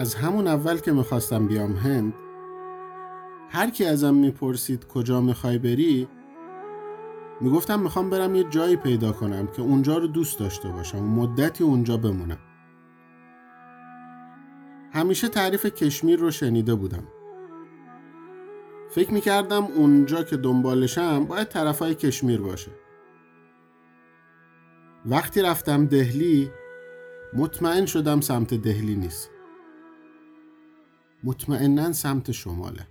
از همون اول که می‌خواستم بیام هند هر کی ازم می‌پرسید کجا می‌خوای بری می‌گفتم می‌خوام برم یه جایی پیدا کنم که اونجا رو دوست داشته باشم و مدتی اونجا بمونم. همیشه تعریف کشمیر رو شنیده بودم. فکر می‌کردم اونجا که دنبالشم باید طرفای کشمیر باشه. وقتی رفتم دهلی مطمئن شدم سمت دهلی نیست. مطمئنا سمت شماله.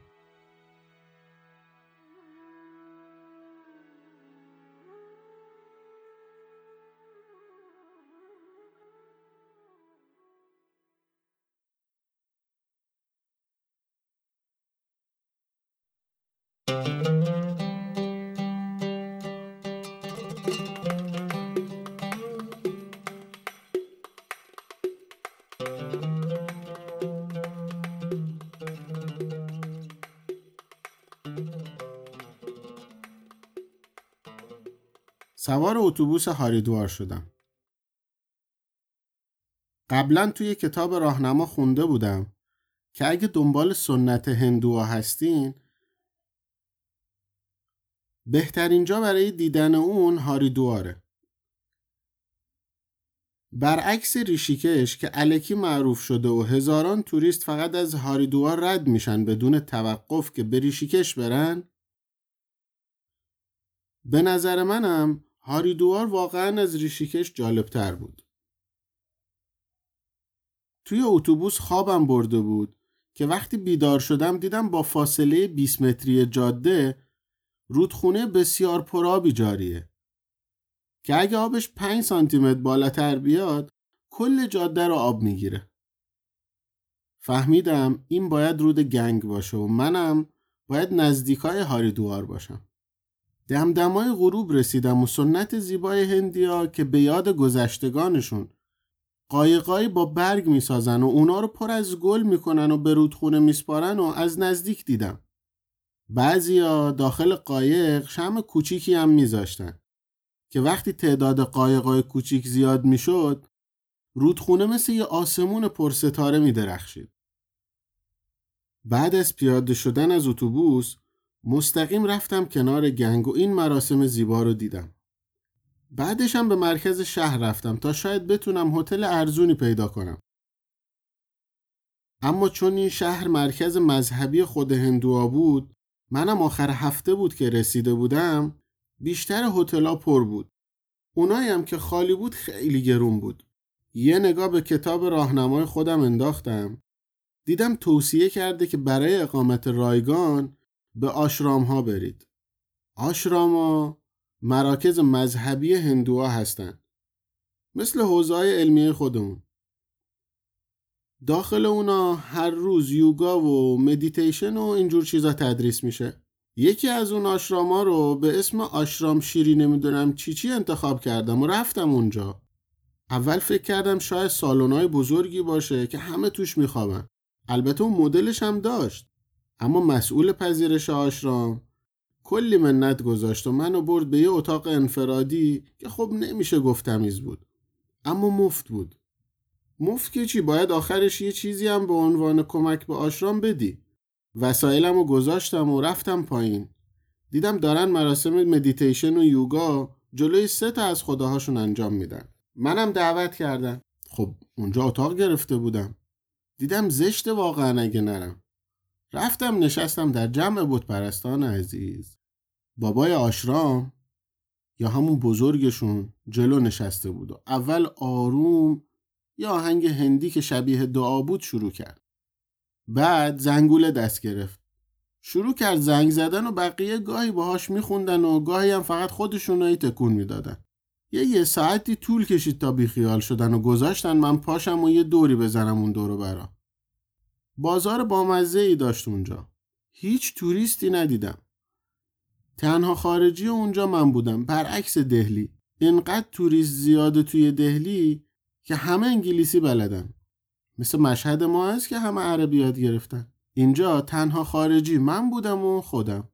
سوار اتوبوس هاریدوار شدم. قبلا توی کتاب راهنما خونده بودم که اگه دنبال سنت هندوها هستین بهترین جا برای دیدن اون هاریدواره. برعکس ریشیکش که علکی معروف شده و هزاران توریست فقط از هاریدوار رد میشن بدون توقف که به ریشیکش برن به نظر منم هاریدوار واقعا از ریشیکش جالبتر بود. توی اتوبوس خوابم برده بود که وقتی بیدار شدم دیدم با فاصله 20 متری جاده رودخونه بسیار پرآبی جاریه که اگه آبش 5 سانتی متر بالاتر بیاد کل جاده رو آب می‌گیره. فهمیدم این باید رود گنگ باشه و منم باید نزدیکای هاریدوار باشم. دمدمای غروب رسیدم و سنت زیبای هندیا که به یاد گذشتگانشون قایقایی با برگ می‌سازن و اونا رو پر از گل می‌کنن و به رودخونه میسپارن و از نزدیک دیدم. بعضیا داخل قایق شم کوچیکی هم میذاشتن که وقتی تعداد قایقای کوچیک زیاد می‌شد رودخونه مثل یه آسمون پرستاره میدرخشید. بعد از پیاده شدن از اتوبوس مستقیم رفتم کنار گنگ و این مراسم زیبا رو دیدم. بعدشم به مرکز شهر رفتم تا شاید بتونم هتل ارزونی پیدا کنم. اما چون این شهر مرکز مذهبی خود هندوها بود منم آخر هفته بود که رسیده بودم بیشتر هتل‌ها پر بود. اونایی هم که خالی بود خیلی گرون بود. یه نگاه به کتاب راهنمای خودم انداختم. دیدم توصیه کرده که برای اقامت رایگان به آشرام ها برید. آشرام ها مراکز مذهبی هندوها هستند. مثل حوزه علمی خودمون. داخل اونا هر روز یوگا و مدیتیشن و اینجور چیزا تدریس میشه. یکی از اون ها رو به اسم آشرام شیری نمی‌دونم چی چی انتخاب کردم و رفتم اونجا. اول فکر کردم شاید سالن‌های بزرگی باشه که همه توش میخوابن. البته اون مدلش هم داشت. اما مسئول پذیرش آشرام. کلی منت گذاشت و منو برد به یه اتاق انفرادی که خب نمیشه گفت تمیز بود. اما مفت بود. مفت که چی؟ باید آخرش یه چیزی هم به عنوان کمک به آشرام بدی. وسایلم رو گذاشتم و رفتم پایین. دیدم دارن مراسم مدیتیشن و یوگا جلوی سه تا از خداهاشون انجام میدن. منم دعوت کردم. خب اونجا اتاق گرفته بودم. دیدم زشت واقعا اگه نرم. رفتم نشستم در جمع بود پرستان عزیز. بابای آشرام یا همون بزرگشون جلو نشسته بود و اول آروم یا آهنگ هندی که شبیه دعا بود شروع کرد. بعد زنگوله دست گرفت. شروع کرد زنگ زدن و بقیه گاهی باهاش میخوندن و گاهی هم فقط خودشونایی تکون می‌دادن. یه یه ساعتی طول کشید تا بیخیال شدن و گذاشتن من پاشم و یه دوری بزنم اون دورو برا. بازار بامزه ای داشت اونجا. هیچ توریستی ندیدم. تنها خارجی اونجا من بودم برعکس دهلی. اینقدر توریست زیاده توی دهلی که همه انگلیسی بلدن. مثل مشهد ما هست که همه عربی یاد گرفتن. اینجا تنها خارجی من بودم و خودم.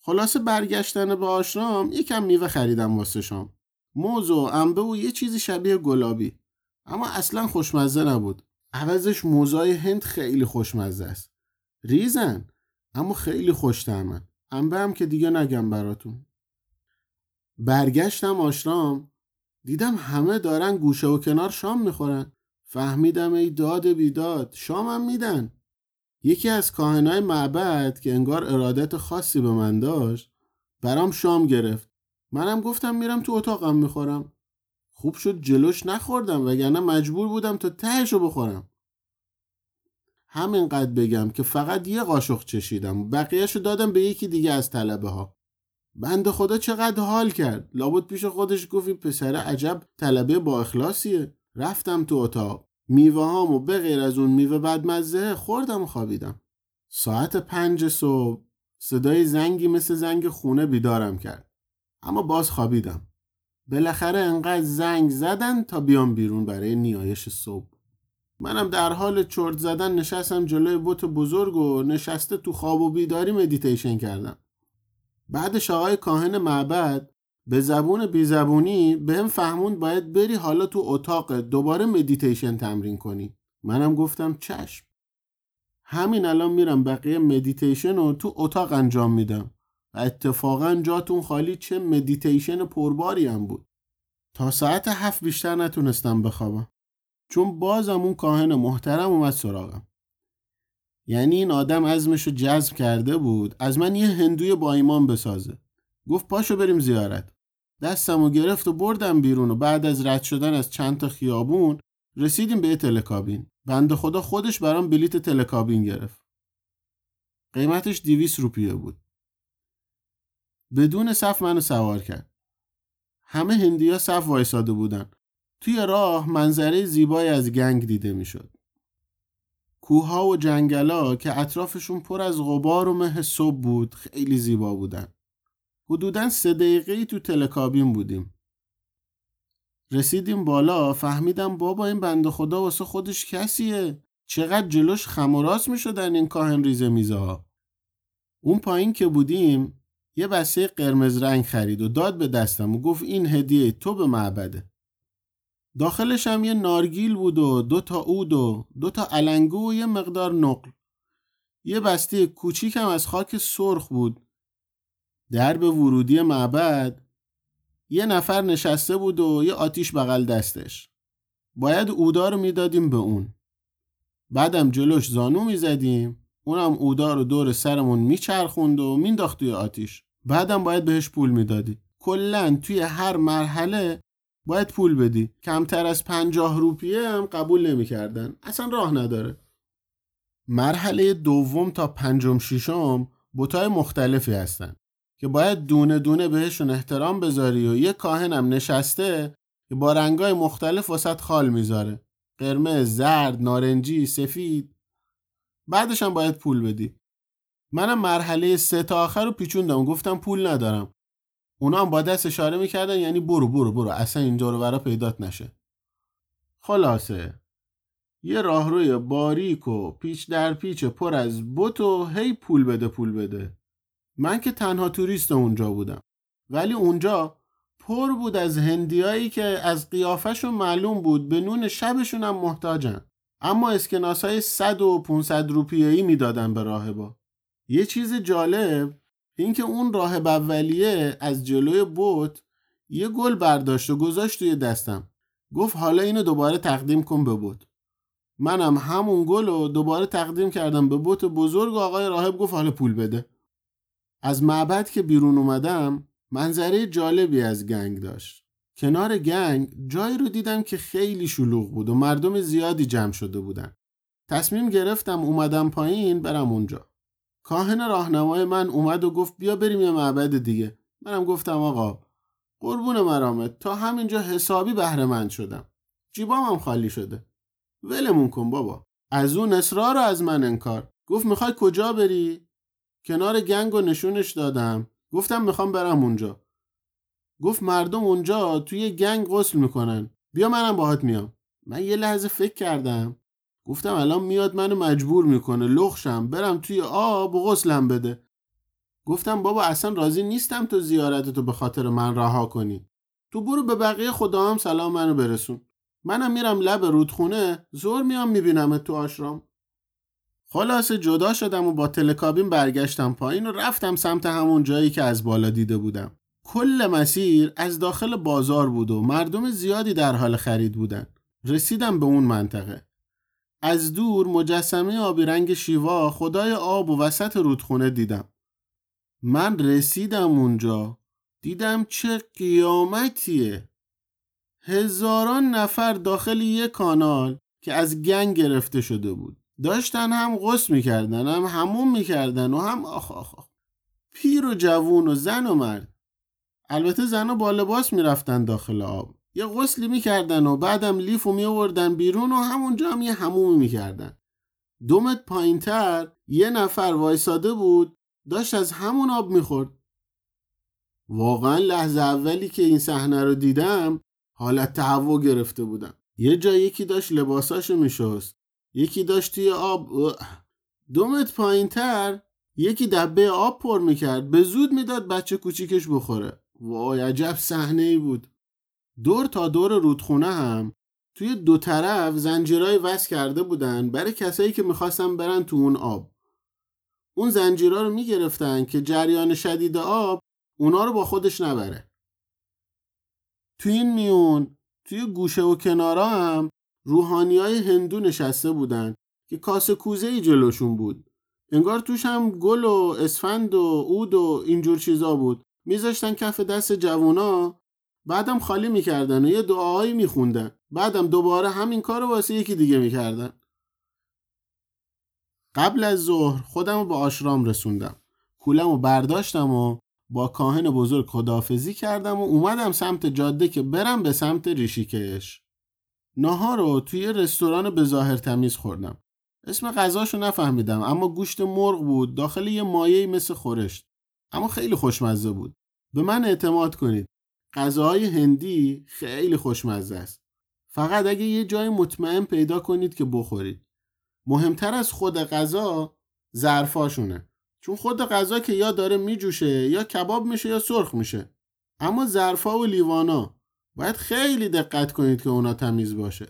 خلاصه برگشتن به آشرام یکم میوه خریدم واسه شام. موز و انبه و یه چیزی شبیه گلابی. اما اصلا خوشمزه نبود. عوضش موزای هند خیلی خوشمزه است. ریزن اما خیلی خوشترمن. انبه هم که دیگه نگم براتون. برگشتم آشرام. دیدم همه دارن گوشه و کنار شام می‌خورن. فهمیدم ای داد بیداد شامم میدن. یکی از کاهنای معبد که انگار ارادت خاصی به من داشت برام شام گرفت. منم گفتم میرم تو اتاقم می‌خورم. خوب شد جلوش نخوردم وگرنه مجبور بودم تا تهشو بخورم. همینقدر بگم که فقط یه قاشق چشیدم. بقیهشو دادم به یکی دیگه از طلبه ها بند خدا چقدر حال کرد. لابد پیش خودش گفت این پسر عجب طلبه با اخلاصیه. رفتم تو اتاق. میوه هامو به غیر از اون میوه بدمزه خوردم و خوابیدم. ساعت پنج صبح. صدای زنگی مثل زنگ خونه بیدارم کرد. اما باز خوابیدم. بالاخره انقدر زنگ زدن تا بیام بیرون برای نیایش صبح. منم در حال چرت زدن نشستم جلوی بت بزرگ و نشسته تو خواب و بیداری مدیتیشن کردم. بعدش آقای کاهن معبد به زبون بیزبونی بهم فهموند باید بری حالا تو اتاق دوباره مدیتیشن تمرین کنی. منم گفتم چشم. همین الان میرم بقیه مدیتیشن رو تو اتاق انجام میدم. اتفاقا جاتون خالی چه مدیتیشن پرباری هم بود. تا ساعت هفت بیشتر نتونستم بخوابم. چون بازم اون کاهن محترم اومد سراغم. یعنی این آدم عزمش رو جزم کرده بود از من یه هندوی با ایمان بسازه. گفت پاشو بریم زیارت. دستم و گرفت و بردم بیرون و بعد از رد شدن از چند تا خیابون رسیدیم به تلکابین. بند خدا خودش برام بلیت تلکابین گرفت. قیمتش دیویس روپیه بود. بدون صف منو سوار کرد. همه هندیا صف وایساده بودن. توی راه منظره زیبایی از گنگ دیده می‌شد. کوها و جنگلا که اطرافشون پر از غبار و مه صبح بود خیلی زیبا بودن. حدودا سه دقیقه تو تلکابین بودیم. رسیدیم بالا فهمیدم بابا این بنده خدا واسه خودش کسیه. چقدر جلوش خم و راست می شدن این کاهن ریزه میزه ها اون پایین که بودیم یه بسته قرمز رنگ خرید و داد به دستم و گفت این هدیه تو به معبده. داخلش هم یه نارگیل بود و دو تا اود و دو تا علنگو و یه مقدار نقل. یه بسته کوچیک هم از خاک سرخ بود. درب ورودی معبد یه نفر نشسته بود و یه آتیش بغل دستش. باید اودا رو می‌دادیم به اون. بعدم جلوش زانو می‌زدیم. اونم اودا رو دور سرمون میچرخوند و مینداخت توی آتیش. بعدم باید بهش پول می‌دادی. کلا توی هر مرحله باید پول بدی. کمتر از پنجاه روپیه هم قبول نمی‌کردن. اصلا راه نداره. مرحله دوم تا پنجم ششم بوتای مختلفی هستن که باید دونه دونه بهشون احترام بذاری و یه کاهنم نشسته که با رنگای مختلف وسط خال می‌ذاره. قرمز، زرد، نارنجی، سفید. بعدش هم باید پول بدی. منم مرحله سه تا آخر رو پیچوندم. گفتم پول ندارم. اونا هم با دست اشاره می‌کردن یعنی برو برو برو. اصلا اینجا رو برا پیدات نشه. خلاصه. یه راهروی باریک و پیچ در پیچ پر از بوت و هی پول بده پول بده. من که تنها توریست اونجا بودم. ولی اونجا پر بود از هندیایی که از قیافشون معلوم بود به نون شبشون هم محتاجن. اما اسکناس های 100 و 500 روپیه‌ای می‌دادن به راهبا. یه چیز جالب اینکه اون راهب اولیه از جلوی بوت یه گل برداشت و گذاشت توی دستم. گفت حالا اینو دوباره تقدیم کن به بوت منم همون گل رو دوباره تقدیم کردم به بوت بزرگ و آقای راهب گفت حالا پول بده. از معبد که بیرون اومدم منظره جالبی از گنگ داشت. کنار گنگ جایی رو دیدم که خیلی شلوغ بود و مردم زیادی جمع شده بودن. تصمیم گرفتم اومدم پایین برم اونجا. کاهن راهنمای من اومد و گفت بیا بریم یه معبد دیگه. منم گفتم آقا قربون مرامت تا همینجا حسابی بهره مند شدم. جیبام هم خالی شده. ولمون کن بابا. از اون اصرار رو از من انکار. گفت می‌خوای کجا بری؟ کنار گنگ و نشونش دادم. گفتم می‌خوام برم اونجا. گفت مردم اونجا توی گنگ غسل می‌کنن. بیا منم باهات میام. من یه لحظه فکر کردم گفتم الان میاد منو مجبور می‌کنه. لخشم برم توی آب و غسلم بده. گفتم بابا اصلا راضی نیستم تو زیارتتو به خاطر من رها کنی. تو برو به بقیه خدا هم سلام منو برسون. منم میرم لب رودخونه زور میام می‌بینم تو آشرام. خلاصه جدا شدم و با تلکابین برگشتم پایین و رفتم سمت همون جایی که از بالا دیده بودم. کل مسیر از داخل بازار بود و مردم زیادی در حال خرید بودن. رسیدم به اون منطقه. از دور مجسمه آبی رنگ شیوا خدای آب و وسط رودخونه دیدم. من رسیدم اونجا. دیدم چه قیامتیه. هزاران نفر داخل یک کانال که از گنگ گرفته شده بود. داشتن هم غس می‌کردن هم همون می‌کردن و هم آخ آخ آخ. پیر و جوون و زن و مرد. البته زن با لباس می‌رفتن داخل آب. یه غسلی می‌کردن و بعدم لیف و میوردن بیرون و همونجا هم یه همومی می‌کردن. دومت پایینتر یه نفر وایساده بود داشت از همون آب می‌خورد. واقعا لحظه اولی که این صحنه رو دیدم حالت تهوع گرفته بودم. یه جا یکی داشت لباساشو میشست یکی داشت توی آب دومت پایین تر یکی دبه آب پر می‌کرد به زود می‌داد بچه کوچیکش بخوره. وای عجب صحنه ای بود. دور تا دور رودخونه هم توی دو طرف زنجیرای وصل کرده بودن برای کسایی که می‌خواستن برن تو اون آب. اون زنجیرها رو می‌گرفتن که جریان شدید آب اونا رو با خودش نبره. تو این میون توی گوشه و کنارا هم روحانی های هندو نشسته بودن که کاسه کوزه ای جلوشون بود. انگار توش هم گل و اسفند و عود و اینجور چیزا بود. میذاشتن کف دست جوونا بعدم خالی می‌کردن و یه دعاهایی میخوندن. بعدم دوباره همین کار رو واسه یکی دیگه می‌کردن. قبل از ظهر خودم رو به آشرام رسوندم. کولم رو برداشتم و با کاهن بزرگ خدافزی کردم و اومدم سمت جاده که برم به سمت ریشیکش ناهار رو توی رستوران به ظاهر تمیز خوردم. اسم غذاشو نفهمیدم اما گوشت مرغ بود داخل یه مایه مثل خورشت. اما خیلی خوشمزه بود. به من اعتماد کنید. غذاهای هندی خیلی خوشمزه است. فقط اگه یه جای مطمئن پیدا کنید که بخورید. مهمتر از خود غذا ظرفاشونه. چون خود غذا که یا داره میجوشه یا کباب میشه یا سرخ میشه. اما ظرفا و لیوانا. باید خیلی دقت کنید که اونا تمیز باشه.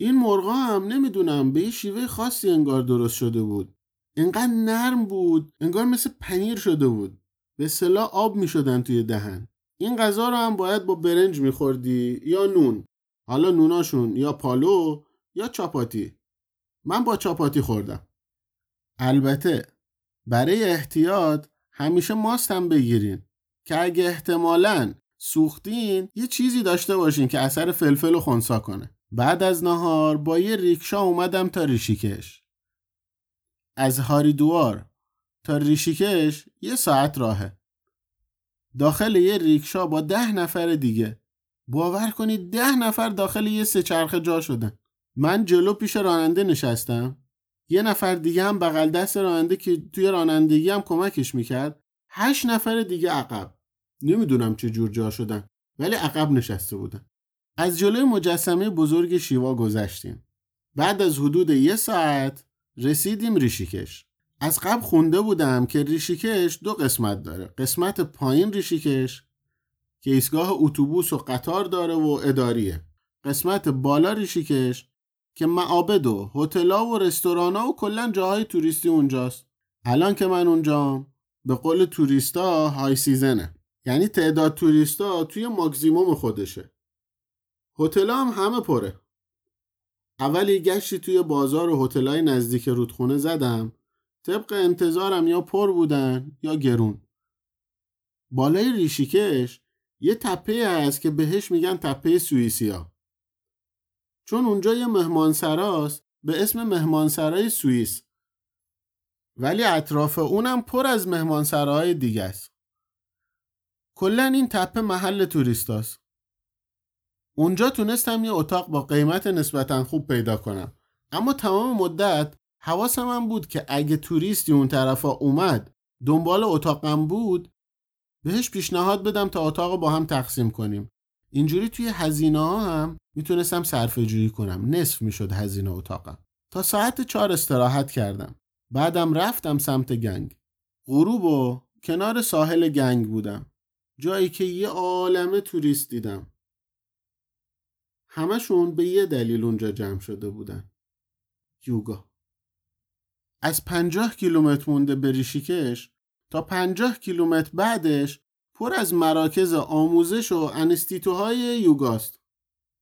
این مرغا هم نمی‌دونم به یه شیوه خاصی انگار درست شده بود. انقدر نرم بود انگار مثل پنیر شده بود. به صلاح آب می‌شدن توی دهن. این غذا رو هم باید با برنج میخوردی یا نون؟ حالا نوناشون یا پالو یا چاپاتی. من با چاپاتی خوردم. البته برای احتیاط همیشه ماست هم بگیرین که اگه احتمالاً سوختین یه چیزی داشته باشین که اثر فلفل و خونسا کنه. بعد از نهار با یه ریکشا اومدم تا ریشیکش. از هاریدوار. تا ریشیکش یه ساعت راهه. داخل یه ریکشا با ده نفر دیگه. باور کنید ده نفر داخل یه سه چرخه جا شدن. من جلو پیش راننده نشستم. یه نفر دیگه هم بغل دست راننده که توی رانندگی هم کمکش می‌کرد. هشت نفر دیگه عقب. نمی‌دونم چه جور جا شدن ولی عقب نشسته بودن. از جلوی مجسمه بزرگ شیوا گذشتیم. بعد از حدود یه ساعت رسیدیم ریشیکش. از قبل خونده بودم که ریشیکش دو قسمت داره. قسمت پایین ریشیکش که ایستگاه اتوبوس و قطار داره و اداریه. قسمت بالا ریشیکش که معابد و هتل‌ها و رستورانا و کلا جاهای توریستی اونجاست. الان که من اونجام به قول توریستا های سیزنه یعنی تعداد توریستا توی ماکزیموم خودشه. هتل هم همه پره. اول یه گشتی توی بازار و هتلای نزدیک رودخونه زدم. طبق انتظارم یا پر بودن یا گرون. بالای ریشیکش یه تپه هست که بهش میگن تپه سوئیسیا. چون اونجا یه مهمانسراست به اسم مهمانسرای سوئیس. ولی اطراف اونم پر از مهمانسراهای دیگه است. کلا این تپه محل توریستاست. اونجا تونستم یه اتاق با قیمت نسبتا خوب پیدا کنم. اما تمام مدت حواسم هم بود که اگه توریستی اون طرفا اومد دنبال اتاقم بود بهش پیشنهاد بدم تا اتاق با هم تقسیم کنیم. اینجوری توی هزینه ها هم می‌تونستم صرفه جویی کنم. نصف می‌شد هزینه اتاقم. تا ساعت چهار استراحت کردم. بعدم رفتم سمت گنگ. غروب و کنار ساحل گنگ بودم. جایی که یه عالمه توریست دیدم. همشون به یه دلیل اونجا جمع شده بودن. یوگا. از پنجاه کیلومتر مونده به ریشیکش تا پنجاه کیلومتر بعدش پر از مراکز آموزش و انستیتوهای یوگاست.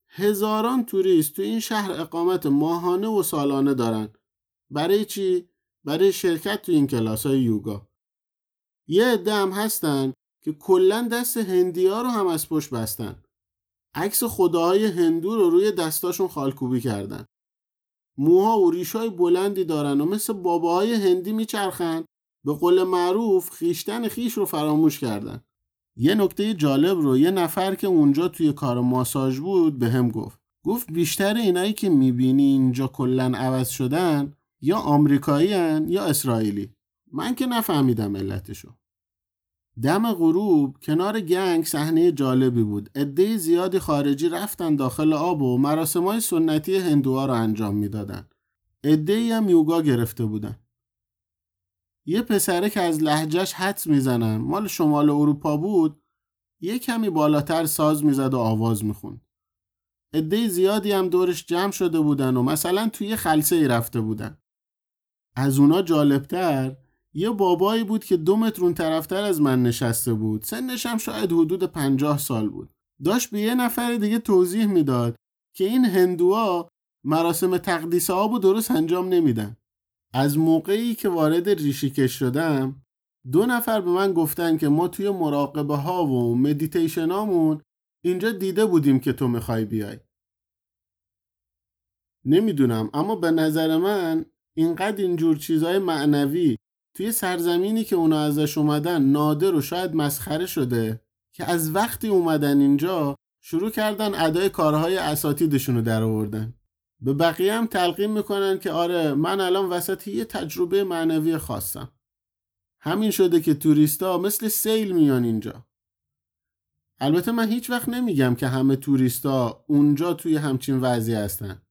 هزاران توریست تو این شهر اقامت ماهانه و سالانه دارن. برای چی؟ برای شرکت تو این کلاس های یوگا. یه عده هم هستن که کلا دست هندی ها رو هم از پشت بستن. عکس خداهای هندو رو روی دستاشون خالکوبی کردن. موها و ریشای بلندی دارن و مثل باباهای هندی میچرخن. به قول معروف خیشتن خیش رو فراموش کردن. یه نکته جالب رو یه نفر که اونجا توی کار ماساژ بود به هم گفت. گفت بیشتر اینایی که می‌بینی اینجا کلا عوض شدن یا آمریکایی یا اسرائیلی. من که نفهمیدم علتشو. دم غروب کنار گنگ صحنه جالبی بود. عده زیادی خارجی رفتن داخل آب و مراسمای سنتی هندوها رو انجام می‌دادن. عده هم یوگا گرفته بودن. یه پسره که از لحجهش حدس می‌زنن مال شمال اروپا بود یه کمی بالاتر ساز می‌زد و آواز می‌خوند. عده زیادی هم دورش جمع شده بودن و مثلا توی خلصه ای رفته بودن. از اونا جالبتر یه بابایی بود که دو متر اون طرفتر از من نشسته بود. سنش هم شاید حدود پنجاه سال بود. داشت به یه نفر دیگه توضیح می‌داد که این هندوها مراسم تقدیس آب و درست انجام نمیدن. از موقعی که وارد ریشیکش شدم دو نفر به من گفتن که ما توی مراقبه ها و مدیتیشن هامون اینجا دیده بودیم که تو می‌خوای بیای. نمی‌دونم اما به نظر من اینقدر اینجور چیزای معنوی توی سرزمینی که اونا ازش اومدن نادر و شاید مسخره شده که از وقتی اومدن اینجا شروع کردن ادای کارهای اساتیدشون رو در آوردن. به بقیه هم تلقیم می‌کنن که آره من الان وسط یه تجربه معنوی خواستم همین شده که توریستا مثل سیل میان اینجا. البته من هیچ وقت نمیگم که همه توریستا اونجا توی همچین وضعی هستن.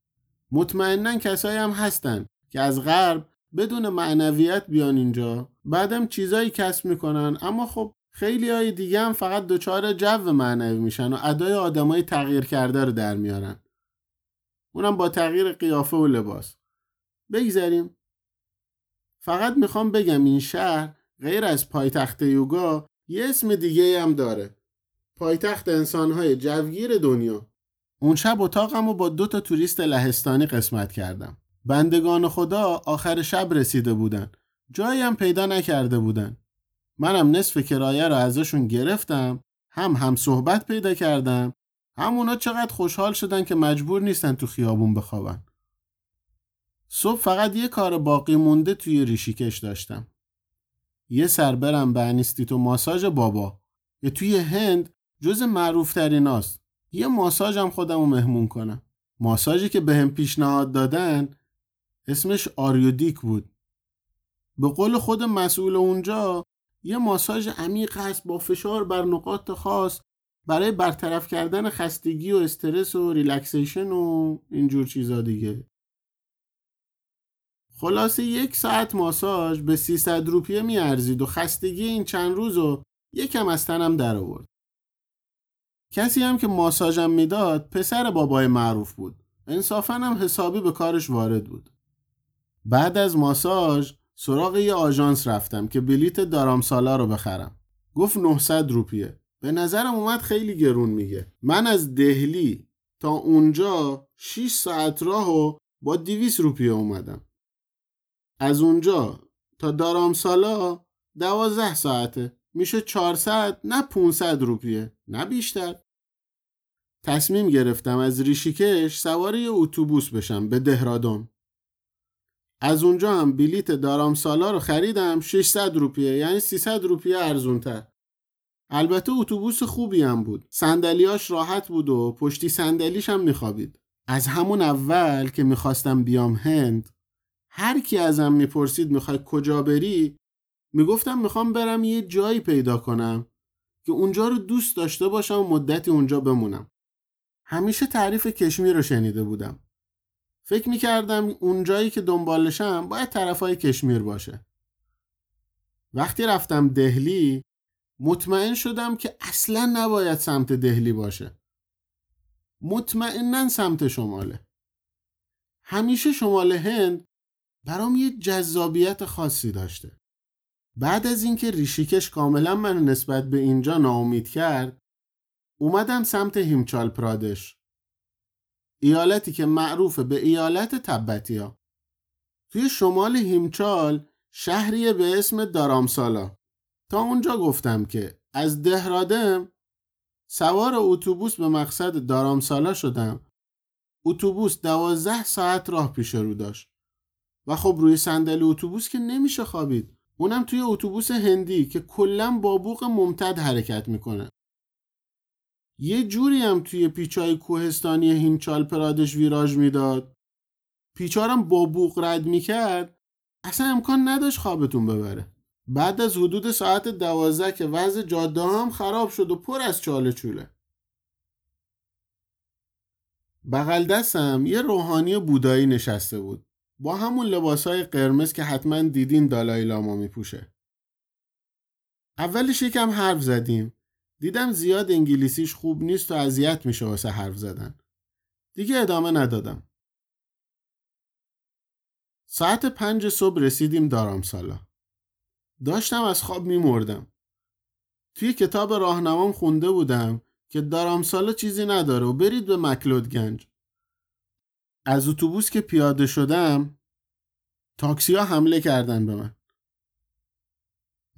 مطمئنا کسایی هم هستن که از غرب بدون معنویت بیان اینجا. بعدم چیزایی کسب می‌کنن اما خب خیلی های دیگه هم فقط دچار جو معنوی میشن و ادای آدمای تغییر کرده رو در میارن. اونم با تغییر قیافه و لباس. بگذریم. فقط می‌خوام بگم این شهر غیر از پایتخت یوگا یه اسم دیگه هم داره. پایتخت انسانهای جوگیر دنیا. اون شب اتاقم رو با دو تا توریست لهستانی قسمت کردم. بندگان خدا آخر شب رسیده بودن. جایی هم پیدا نکرده بودن. منم نصف کرایه رو ازشون گرفتم هم هم صحبت پیدا کردم همونا چقدر خوشحال شدن که مجبور نیستن تو خیابون بخوابن. صبح فقط یه کار باقی مونده توی ریشیکش داشتم. یه سر برم به انستیتو ماساژ بابا. که توی هند جزو معروف تریناست یه ماساژ هم خودم رو مهمون کنم. ماساژی که بهم به پیشنهاد دادن اسمش Ayurvedic بود به قول خود مسئول اونجا یه ماساژ عمیق هست با فشار بر نقاط خاص برای برطرف کردن خستگی و استرس و relaxation و اینجور چیزا دیگه خلاصه یک ساعت ماساژ به 300 روپیه میارزید و خستگی این چند روز رو یکم از تنم در آورد. کسی هم که ماساژم می‌داد پسر بابای معروف بود. انصافا هم حسابی به کارش وارد بود. بعد از ماساژ سراغ یه آژانس رفتم که بلیت دارامسالا رو بخرم. گفت 900 روپیه. به نظرم اومد خیلی گرون میگه. من از دهلی تا اونجا 6 ساعت راه و با 200 روپیه اومدم. از اونجا تا دارامسالا دوازده ساعته میشه 400 نه 500 روپیه نه بیشتر تصمیم گرفتم از ریشیکش سوار یه اتوبوس بشم به دهرادون از اونجا هم بلیت دارامسالا رو خریدم 600 روپیه یعنی 300 روپیه ارزونتر. البته اتوبوس خوبی هم بود. صندلیاش راحت بود و پشتی صندلیش هم میخوابید. از همون اول که می‌خواستم بیام هند هر کی ازم می‌پرسید می‌خوای کجا بری می‌گفتم می‌خوام برم یه جایی پیدا کنم که اونجا رو دوست داشته باشم و مدتی اونجا بمونم. همیشه تعریف کشمیر رو شنیده بودم. فکر می‌کردم اون جایی که دنبالشم باید طرفای کشمیر باشه. وقتی رفتم دهلی مطمئن شدم که اصلا نباید سمت دهلی باشه. مطمئنا سمت شماله. همیشه شمال هند برام یه جذابیت خاصی داشته. بعد از اینکه ریشیکش کاملا منو نسبت به اینجا ناامید کرد اومدم سمت هیمچال پرادش. ایالتی که معروف به ایالت تبتیا توی شمال هیمچال شهری به اسم دارامسالا. تا اونجا گفتم که از دهرادم سوار اتوبوس به مقصد دارامسالا شدم. اتوبوس دوازده ساعت راه پیش رو داشت. و خب روی صندلی اتوبوس که نمیشه خوابید. اونم توی اتوبوس هندی که کلا با بوق ممتد حرکت می‌کنه. یه جوری هم توی پیچای کوهستانی هیمچال پرادش ویراژ می‌داد. پیچارم با بوق رد می‌کرد. اصلا امکان نداشت خوابتون ببره. بعد از حدود ساعت دوازده که وضع جاده هم خراب شد و پر از چاله چوله. بغل دستم یه روحانی بودایی نشسته بود. با همون لباسای قرمز که حتما دیدین دالای لاما میپوشه. اولش یکم حرف زدیم. دیدم زیاد انگلیسیش خوب نیست و اذیت میشه واسه حرف زدن. دیگه ادامه ندادم. ساعت پنج صبح رسیدیم دارامسالا. داشتم از خواب میمردم. توی کتاب راهنمام خونده بودم که دارامسالا چیزی نداره و برید به مکلود گنج از اتوبوس که پیاده شدم تاکسی ها حمله کردن به من.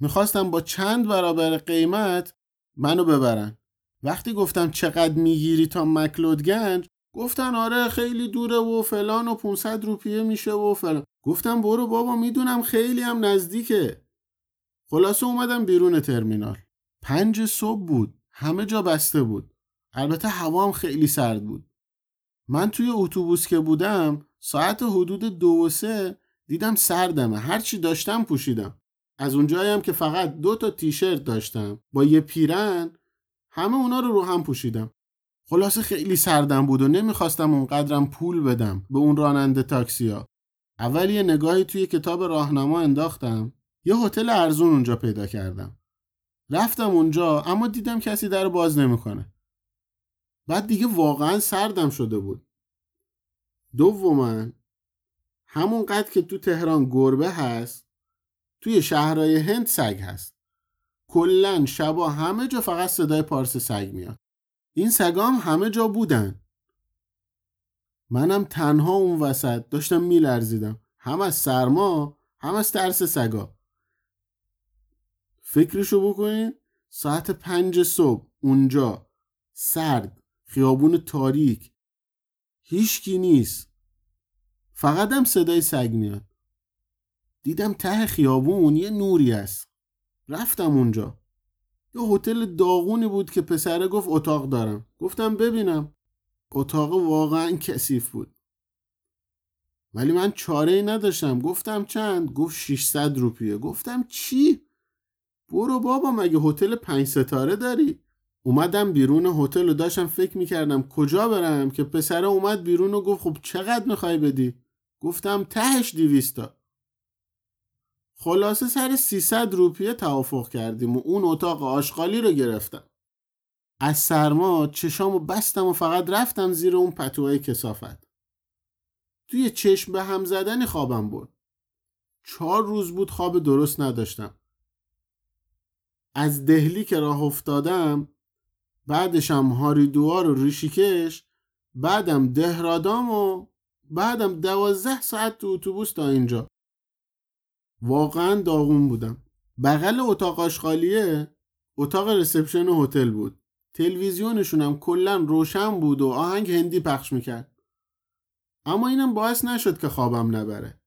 می‌خواستم با چند برابر قیمت منو ببرن. وقتی گفتم چقدر می‌گیری تا مکلود گنج گفتن آره خیلی دوره و فلان و 500 روپیه میشه و فلان. گفتم برو بابا می‌دونم خیلی هم نزدیکه. خلاصه اومدم بیرون ترمینال. پنج صبح بود. همه جا بسته بود. البته هوا هم خیلی سرد بود. من توی اتوبوس که بودم ساعت حدود دو و سه دیدم سردمه. هرچی داشتم پوشیدم. از اونجایی هم که فقط دو تا تیشرت داشتم با یه پیرن همه اونا رو رو هم پوشیدم. خلاصه خیلی سردم بود و نمی‌خواستم اونقدرم پول بدم به اون راننده تاکسیا. اول یه نگاهی توی کتاب راهنما انداختم یه هتل ارزون اونجا پیدا کردم. رفتم اونجا اما دیدم کسی در باز نمی‌کنه. بعد دیگه واقعا سردم شده بود. دوما همون قد که تو تهران گربه هست توی شهرهای هند سگ هست. کلا شبا همه جا فقط صدای پارس سگ میاد. این سگام همه جا بودن. منم تنها اون وسط داشتم میلرزیدم. هم از سرما هم از ترس سگا. فکرشو بکنین ساعت پنج صبح اونجا. سرد. خیابون تاریک. هیچکی نیست. فقط هم صدای سگ میاد. دیدم ته خیابون یه نوری است. رفتم اونجا. یه هتل داغونی بود که پسره گفت اتاق دارم. گفتم ببینم. اتاق واقعا کثیف بود. ولی من چاره ای نداشتم. گفتم چند؟ گفت 600 روپیه. گفتم چی؟ برو بابا مگه هتل پنج ستاره داری؟ اومدم بیرون هتل و داشتم فکر می‌کردم کجا برم که پسره اومد بیرون و گفت خب چقدر می‌خوای بدی؟ گفتم تهش دیویستا خلاصه سر 300 روپیه توافق کردیم و اون اتاق آشغالی رو گرفتم. از سرما چشامو بستم و فقط رفتم زیر اون پتوهای کسافت توی چشم به هم زدنی خوابم برد. چهار روز بود خواب درست نداشتم. از دهلی که راه افتادم بعدشم هاریدوار و ریشیکش بعدم دهرادام و بعدم دوازده ساعت تو اتوبوس تا اینجا. واقعا داغون بودم. بغل اتاق آشغالیه؟ اتاق رسپشن هتل بود. تلویزیونشونم کلا روشن بود و آهنگ هندی پخش می‌کرد. اما اینم باعث نشد که خوابم نبره.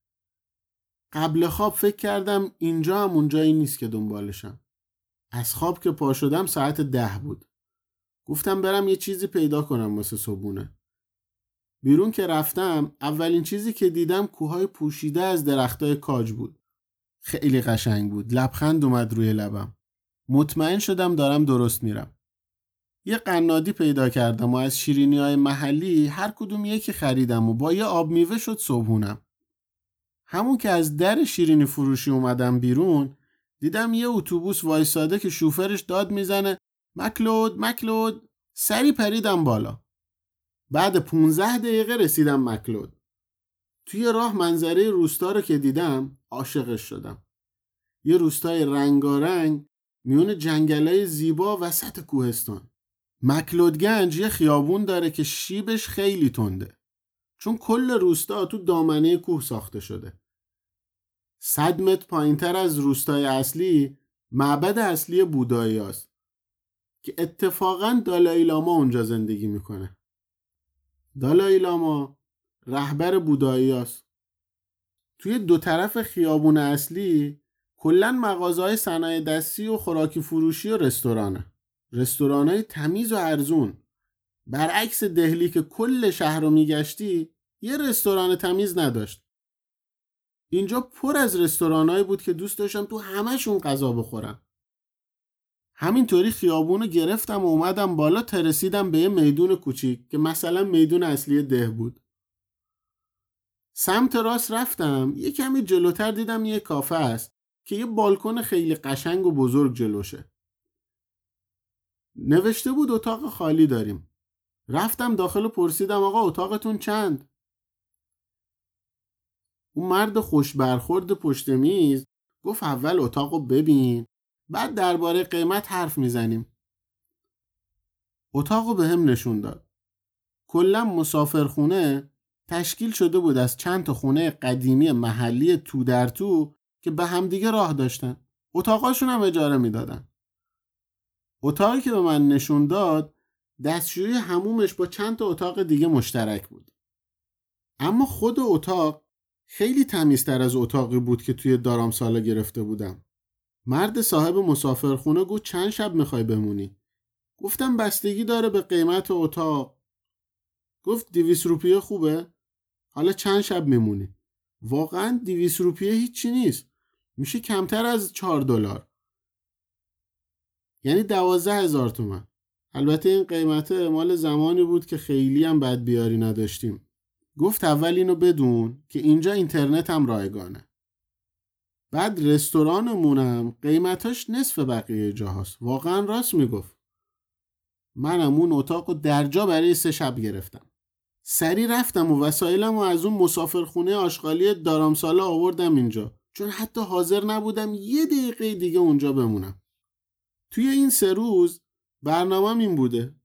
قبل خواب فکر کردم اینجا هم اونجایی نیست که دنبالشم. از خواب که پا شدم ساعت ده بود. گفتم برم یه چیزی پیدا کنم واسه صبونه بیرون که رفتم اولین چیزی که دیدم کوههای پوشیده از درختای کاج بود. خیلی قشنگ بود. لبخند اومد روی لبم. مطمئن شدم دارم درست میرم. یه قنادی پیدا کردم و از شیرینی های محلی هر کدوم یکی خریدم و با یه آب میوه شد صبحونم. همون که از در شیرینی فروشی اومدم بیرون دیدم یه اتوبوس وایساده که شوفرش داد می‌زنه مکلود مکلود. سری پریدم بالا. بعد 15 دقیقه رسیدم مکلود. توی راه منظره روستا رو که دیدم عاشقش شدم. یه روستای رنگارنگ میون جنگلای زیبا وسط کوهستان. مکلودگنج یه خیابون داره که شیبش خیلی تنده. چون کل روستا تو دامنه کوه ساخته شده. صد متر پایین تر از روستای اصلی معبد اصلی بودایی هست که اتفاقا دالای لاما اونجا زندگی می‌کنه. دالای لاما رهبر بودایی هست. توی دو طرف خیابون اصلی کلا مغازه های صنایع دستی و خوراکی فروشی و رستورانه. رستوران های تمیز و ارزون. برعکس دهلی که کل شهر رو میگشتی یه رستوران تمیز نداشت. اینجا پر از رستورانایی بود که دوست داشتم تو همهشون غذا بخورم. همینطوری خیابون گرفتم و اومدم بالا ترسیدم به یه میدون کوچیک که مثلا میدون اصلی ده بود. سمت راست رفتم یه کمی جلوتر دیدم یه کافه است که یه بالکن خیلی قشنگ و بزرگ جلوشه. نوشته بود اتاق خالی داریم. رفتم داخل و پرسیدم آقا اتاقتون چند؟ اون مرد خوش برخورد پشت میز گفت اول اتاق رو ببین بعد درباره قیمت حرف می‌زنیم. اتاق رو به هم نشون داد. کلا مسافرخونه تشکیل شده بود از چند تا خونه قدیمی محلی تو در تو که به همدیگه راه داشتن. اتاقاشون هم اجاره می‌دادن. اتاقی که به من نشون داد دستشویی همومش با چند تا اتاق دیگه مشترک بود. اما خود اتاق خیلی تمیزتر از اتاقی بود که توی دارام سالا گرفته بودم. مرد صاحب مسافرخونه گفت چند شب می‌خوای بمونی؟ گفتم بستگی داره به قیمت اتاق. گفت دیویس روپیه خوبه؟ حالا چند شب میمونی واقعا دیویس روپیه هیچی نیست. میشه کمتر از چهار دلار. یعنی دوازده هزار تومن. البته این قیمت مال زمانی بود که خیلی هم بد بیاری نداشتیم. گفت اول اینو بدون که اینجا اینترنت هم رایگانه. بعد رستورانمونم قیمتاش نصف بقیه جاهاست. واقعا راست می‌گفت. منم اون اتاق و درجا برای سه شب گرفتم. سری رفتم و وسایلم و از اون مسافرخونه آشغالی دارامسالا آوردم اینجا. چون حتی حاضر نبودم یه دقیقه دیگه اونجا بمونم. توی این سه روز برنامه این بوده.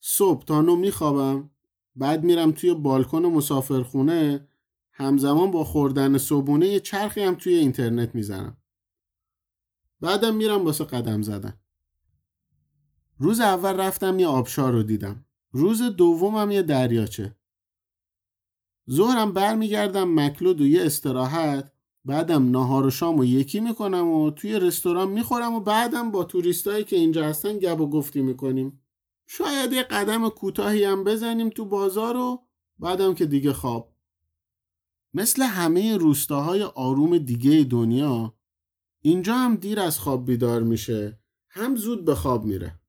صبح تا نو میخوابم بعد میرم توی بالکن مسافرخونه همزمان با خوردن صبونه یه چرخی هم توی اینترنت می‌زنم. بعدم میرم واسه قدم زدن. روز اول رفتم یه آبشار رو دیدم. روز دومم یه دریاچه. ظهرم برمیگردم مکلود و یه استراحت بعدم ناهار و شام و یکی می‌کنم و توی رستوران می‌خورم و بعدم با توریستایی که اینجا هستن گب و گفتی می‌کنیم. شاید یه قدم کوتاهی هم بزنیم تو بازار و بعدم که دیگه خواب. مثل همه روستاهای آروم دیگه دنیا اینجا هم دیر از خواب بیدار میشه. هم زود به خواب میره.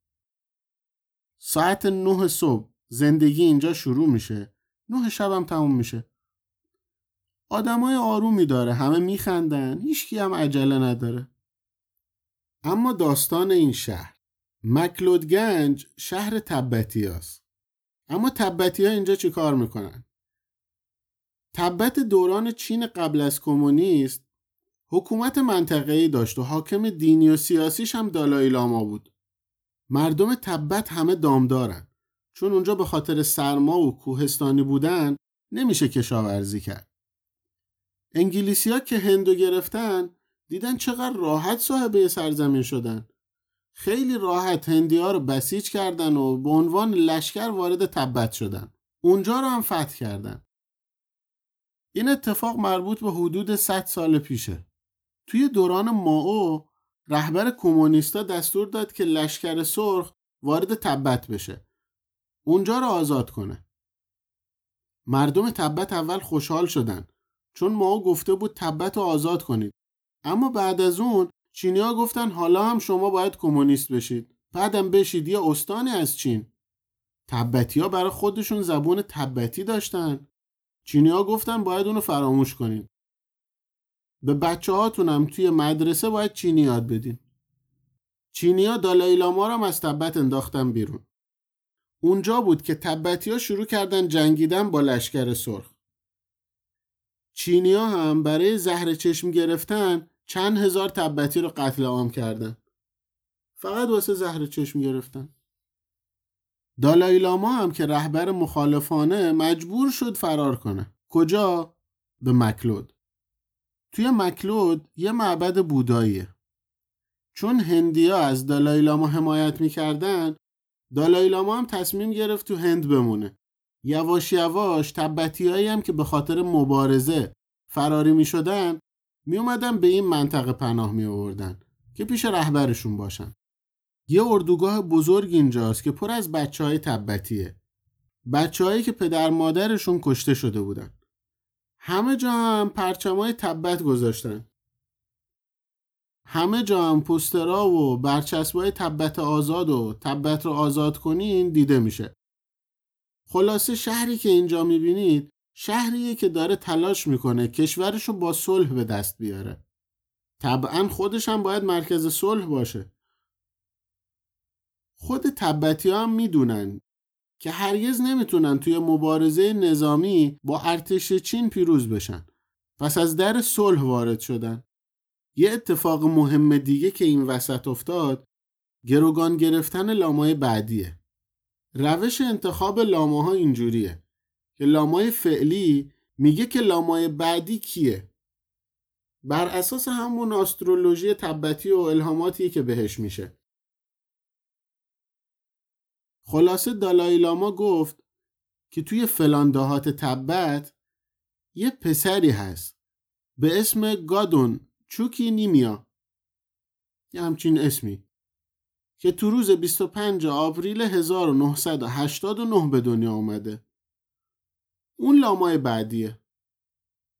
ساعت نه صبح زندگی اینجا شروع میشه نه شبم تموم میشه آدمای آرومی داره همه میخندن هیچکی هم عجله نداره اما داستان این شهر مکلودگنج شهر تبتی هست. اما تبتی ها اینجا چی کار می‌کنن؟ تبت دوران چین قبل از کمونیست حکومت منطقه‌ای داشت و حاکم دینی و سیاسیش هم دالای لاما بود. مردم تبت همه دامدارن چون اونجا به خاطر سرما و کوهستانی بودن نمیشه کشاورزی کرد. انگلیسی ها که هندو گرفتن دیدن چقدر راحت صاحب سرزمین شدن. خیلی راحت هندی ها رو بسیج کردن و به عنوان لشکر وارد تبت شدن. اونجا رو هم فتح کردن. این اتفاق مربوط به حدود 100 سال پیشه. توی دوران ماو رهبر کمونیستا دستور داد که لشکر سرخ وارد تبت بشه. اونجا رو آزاد کنه. مردم تبت اول خوشحال شدن چون ما گفته بود تبت رو آزاد کنید. اما بعد از اون چینیا گفتن حالا هم شما باید کمونیست بشید. بعدم بشید یه استانی از چین. تبتی ها برای خودشون زبون تبتی داشتن. چینیا گفتن باید اونو فراموش کنید. به بچه هاتونم توی مدرسه باید چینی یاد بدین. چینی ها دالای لاما رو از تبت انداختن بیرون. اونجا بود که تبتی ها شروع کردن جنگیدن با لشکر سرخ. چینیا هم برای زهر چشم گرفتن چند هزار تبتی رو قتل عام کردن. فقط واسه زهر چشم گرفتن. دالای لاما هم که رهبر مخالفانه مجبور شد فرار کنه. کجا؟ به مکلود. توی مکلود یه معبد بوداییه. چون هندیا از دالای لاما حمایت می‌کردن دالای لاما هم تصمیم گرفت تو هند بمونه. یواش یواش تبتی هم که به خاطر مبارزه فراری می شدن به این منطقه پناه می آوردن که پیش رهبرشون باشن. یه اردوگاه بزرگ اینجاست که پر از بچه های تبتیه. بچه که پدر مادرشون کشته شده بودن. همه جا هم پرچمای تبت گذاشتن. همه جا هم پوسترا و برچسبای تبت آزاد و تبت رو آزاد کنین دیده میشه. خلاصه شهری که اینجا می‌بینید شهریه که داره تلاش می‌کنه کشورش رو با صلح به دست بیاره. طبعا خودش هم باید مرکز صلح باشه. خود تبتی هم می‌دونن که هرگز نمی‌تونن توی مبارزه نظامی با ارتش چین پیروز بشن. پس از در صلح وارد شدن. یه اتفاق مهم دیگه که این وسط افتاد گروگان گرفتن لامای بعدیه. روش انتخاب لاماها اینجوریه که لامای فعلی میگه که لامای بعدی کیه. بر اساس همون استرولوژی تبتی و الهاماتی که بهش میشه. خلاصه دالای لاما گفت که توی فلان دهات تبت یه پسری هست. به اسم گادون. چوکی نیمیا. یه همچین اسمی. که تو روز 25 آوریل 1989 به دنیا آمده اون لامای بعدیه.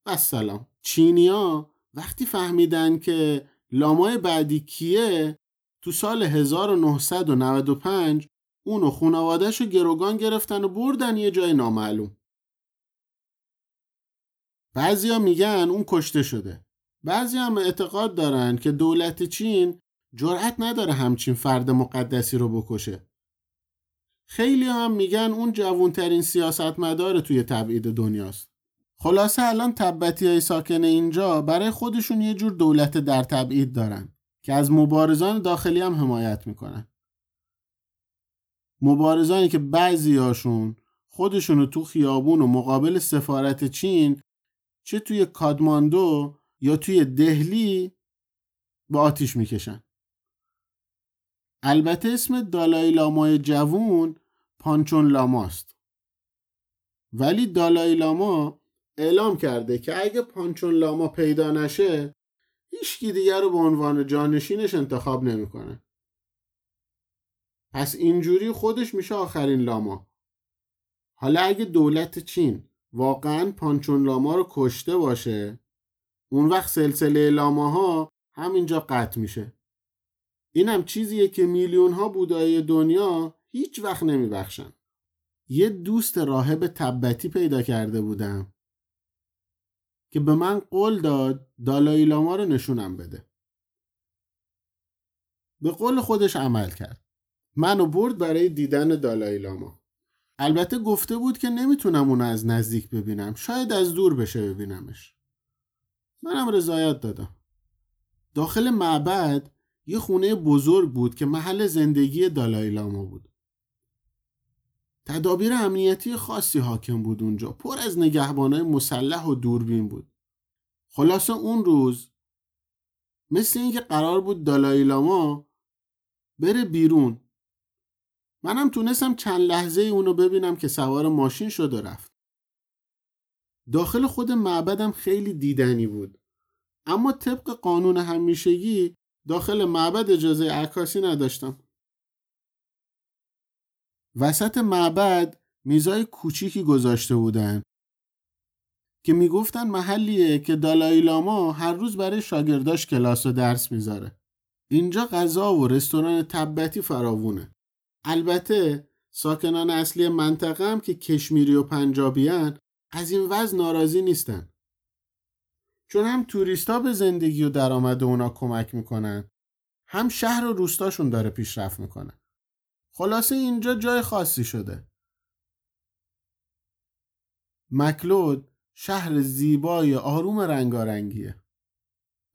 و سلام. چینیا وقتی فهمیدن که لامای بعدی کیه تو سال 1995 اون و خونوادش رو گروگان گرفتن و بردن یه جای نامعلوم. بعضیا میگن اون کشته شده. بعضی هم اعتقاد دارن که دولت چین جرأت نداره همچین فرد مقدسی رو بکشه. خیلی هم میگن اون جوونترین سیاستمدار توی تبعید دنیاست. خلاصه الان تبتی های ساکن اینجا برای خودشون یه جور دولت در تبعید دارن که از مبارزان داخلی هم حمایت می‌کنن. مبارزانی که بعضی هاشون خودشونو تو خیابون و مقابل سفارت چین چه توی کادماندو یا توی دهلی با آتیش می‌کشن البته اسم دالای لامای جوون پانچون لاماست ولی دالای لاما اعلام کرده که اگه پانچون لاما پیدا نشه هیچکی دیگر رو به عنوان جانشینش انتخاب نمی‌کنه. پس اینجوری خودش میشه آخرین لاما. حالا اگه دولت چین واقعا پانچون لاما رو کشته باشه اون وقت سلسله لاماها همینجا قطع میشه. این هم چیزیه که میلیون ها بودایی دنیا هیچ وقت نمیبخشن. یه دوست راهب تبتی پیدا کرده بودم که به من قول داد دالای لاما رو نشونم بده. به قول خودش عمل کرد. منو برد برای دیدن دالای لاما. البته گفته بود که نمی‌تونم اونو از نزدیک ببینم. شاید از دور بشه ببینمش. منم رضایت دادم. داخل معبد یه خونه بزرگ بود که محل زندگی دالای لاما بود. تدابیر امنیتی خاصی حاکم بود اونجا. پر از نگهبانای مسلح و دوربین بود. خلاصه اون روز مثل اینکه قرار بود دالای لاما بره بیرون منم تونستم چند لحظه اونو ببینم که سوار ماشین شد و رفت. داخل خود معبدم خیلی دیدنی بود. اما طبق قانون همیشگی داخل معبد اجازه عکاسی نداشتم. وسط معبد میزای کوچیکی گذاشته بودن که می‌گفتن محلیه که دالای لاما هر روز برای شاگرداش کلاس و درس می‌ذاره. اینجا غذا و رستوران تبتی فراوونه. البته ساکنان اصلی منطقه هم که کشمیری و پنجابیان از این وضع ناراضی نیستن. چون هم توریستا به زندگی و درآمد اونا کمک می‌کنن هم شهر و روستاشون داره پیشرفت می‌کنه. خلاصه اینجا جای خاصی شده. مکلود شهر زیبای آروم رنگارنگیه.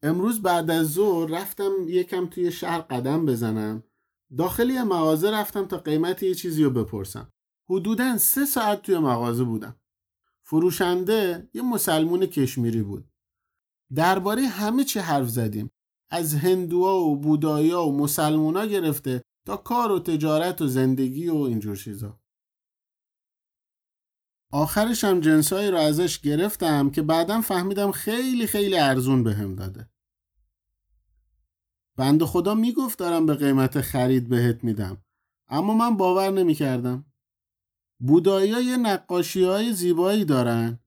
امروز بعد از ظهر رفتم یکم توی شهر قدم بزنم. داخلی مغازه رفتم تا قیمت یه چیزی رو بپرسم. حدودا سه ساعت توی مغازه بودم. فروشنده یه مسلمون کشمیری بود. درباره همه چی حرف زدیم. از هندوها و بودایا و مسلمونا گرفته تا کار و تجارت و زندگی و اینجور چیزا. آخرش هم جنسایی رو ازش گرفتم که بعدم فهمیدم خیلی خیلی ارزون بهم داده. بند خدا می‌گفت دارم به قیمت خرید بهت میدم. اما من باور نمی‌کردم. بودایی ها یه نقاشی های زیبایی دارن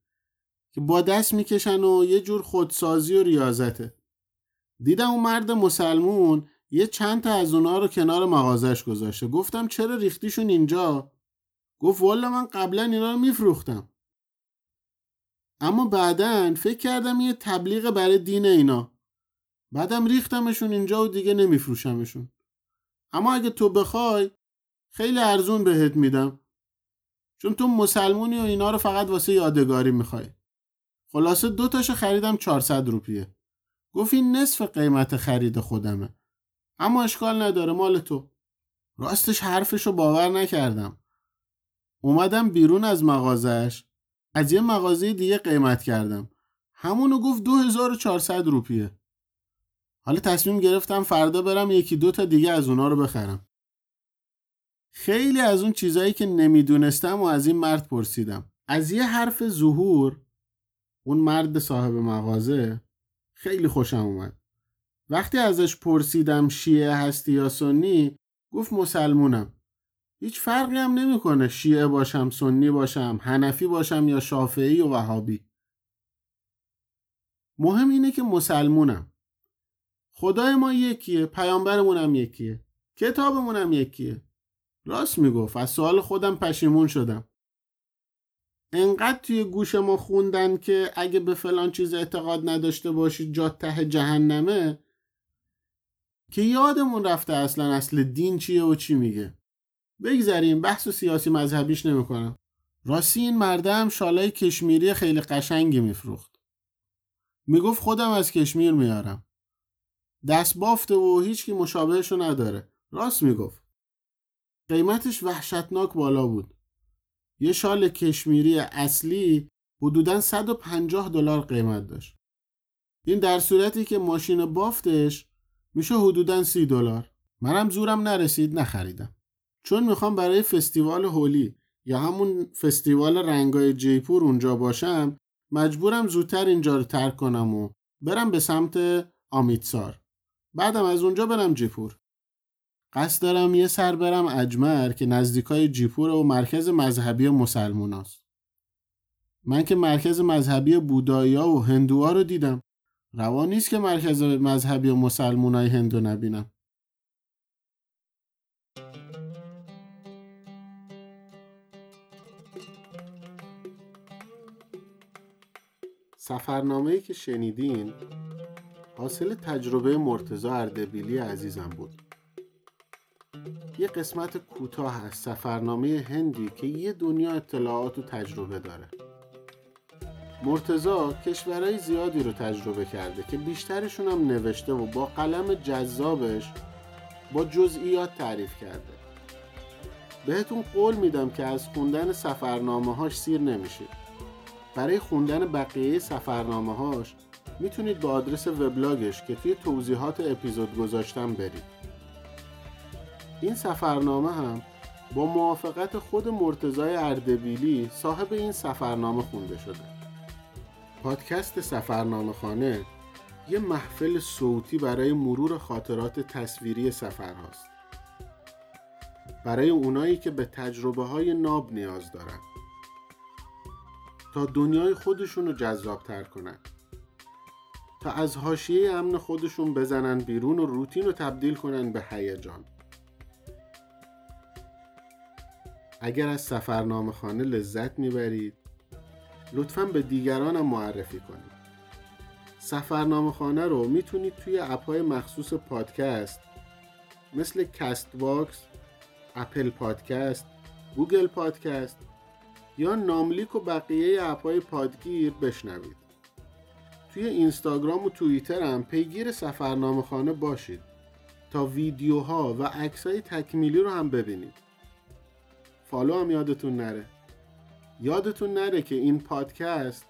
که با دست می‌کشن و یه جور خودسازی و ریاضته. دیدم اون مرد مسلمون یه چند تا از اونا رو کنار مغازش گذاشته. گفتم چرا ریختیشون اینجا؟ گفت والا من قبلا اینا رو میفروختم. اما بعدا فکر کردم یه تبلیغ برای دین اینا. بعدم ریختمشون اینجا و دیگه نمیفروشمشون. اما اگه تو بخوای خیلی ارزون بهت میدم. چون تو مسلمونی و اینا رو فقط واسه یادگاری می‌خوای. خلاصه دو تاشو خریدم 400 روپیه. گفت این نصف قیمت خرید خودمه. اما اشکال نداره مال تو. راستش حرفشو باور نکردم. اومدم بیرون از مغازش از یه مغازه دیگه قیمت کردم. همونو گفت 2400 روپیه. حالا تصمیم گرفتم فردا برم یکی دو تا دیگه از اونا رو بخرم. خیلی از اون چیزایی که نمی‌دونستم و از این مرد پرسیدم. از یه حرف ظهور اون مرد صاحب مغازه خیلی خوشم اومد. وقتی ازش پرسیدم شیعه هستی یا سنی گفت مسلمونم. هیچ فرقی هم نمی‌کنه شیعه باشم سنی باشم حنفی باشم یا شافعی و وهابی. مهم اینه که مسلمونم. خدای ما یکیه پیامبرمون هم یکیه کتابمون هم یکیه. راست می‌گفت از سوال خودم پشیمون شدم. انقدر توی گوش ما خوندن که اگه به فلان چیز اعتقاد نداشته باشید جا ته جهنمه که یادمون رفته اصلا اصل دین چیه و چی میگه. بگذریم بحث و سیاسی مذهبیش نمی‌کنم. راستی این مردم شالای کشمیری خیلی قشنگی میفروخت. می‌گفت خودم از کشمیر میارم. دست بافته و هیچکی مشابهشو نداره. راست می‌گفت. قیمتش وحشتناک بالا بود. یه شال کشمیری اصلی حدودا 150 دلار قیمت داشت. این در صورتی که ماشین بافتش میشه حدودا 30 دلار. منم زورم نرسید نخریدم. چون می‌خوام برای فستیوال هولی یا همون فستیوال رنگای جیپور اونجا باشم مجبورم زودتر اینجا رو ترک کنم و برم به سمت آمیتسار. بعدم از اونجا برم جیپور. قصد دارم یه سر برم اجمر که نزدیکای جیپور و مرکز مذهبی مسلموناست. من که مرکز مذهبی بودایی و هندوها رو دیدم. روا نیست که مرکز مذهبی و مسلمونای هندو نبینم. سفرنامه که شنیدین حاصل تجربه مرتزا اردبیلی عزیزم بود. یه قسمت کوتاه از سفرنامه هندی که یه دنیا اطلاعات و تجربه داره. مرتزا کشورهای زیادی رو تجربه کرده که بیشترشون هم نوشته و با قلم جذابش با جزئیات تعریف کرده. بهتون قول میدم که از خوندن سفرنامه هاش سیر نمیشید. برای خوندن بقیه سفرنامه هاش می‌تونید با آدرس وبلاگش که توی توضیحات اپیزود گذاشتم برید. این سفرنامه هم با موافقت خود مرتزای اردبیلی صاحب این سفرنامه خونده شده. پادکست سفرنامه خانه یه محفل صوتی برای مرور خاطرات تصویری سفر هاست. برای اونایی که به تجربه های ناب نیاز دارن. تا دنیای خودشون رو جذاب تر کنن. از حاشیه امن خودشون بزنن بیرون و روتین رو تبدیل کنن به هیجان. اگر از سفرنامه خانه لذت می‌برید لطفا به دیگرانم معرفی کنید. سفرنامه خانه رو می‌تونید توی اپهای مخصوص پادکست مثل Castbox، Apple Podcast Google Podcast یا ناملیک و بقیه اپهای پادگیر بشنوید. توی اینستاگرام و توییتر هم پیگیر سفرنامه خانه باشید تا ویدیوها و عکسای تکمیلی رو هم ببینید. follow هم یادتون نره. یادتون نره که این پادکست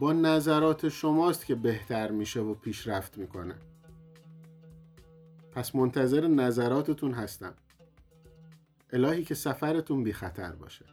با نظرات شماست که بهتر میشه و پیشرفت می‌کنه. پس منتظر نظراتتون هستم. الهی که سفرتون بی خطر باشه.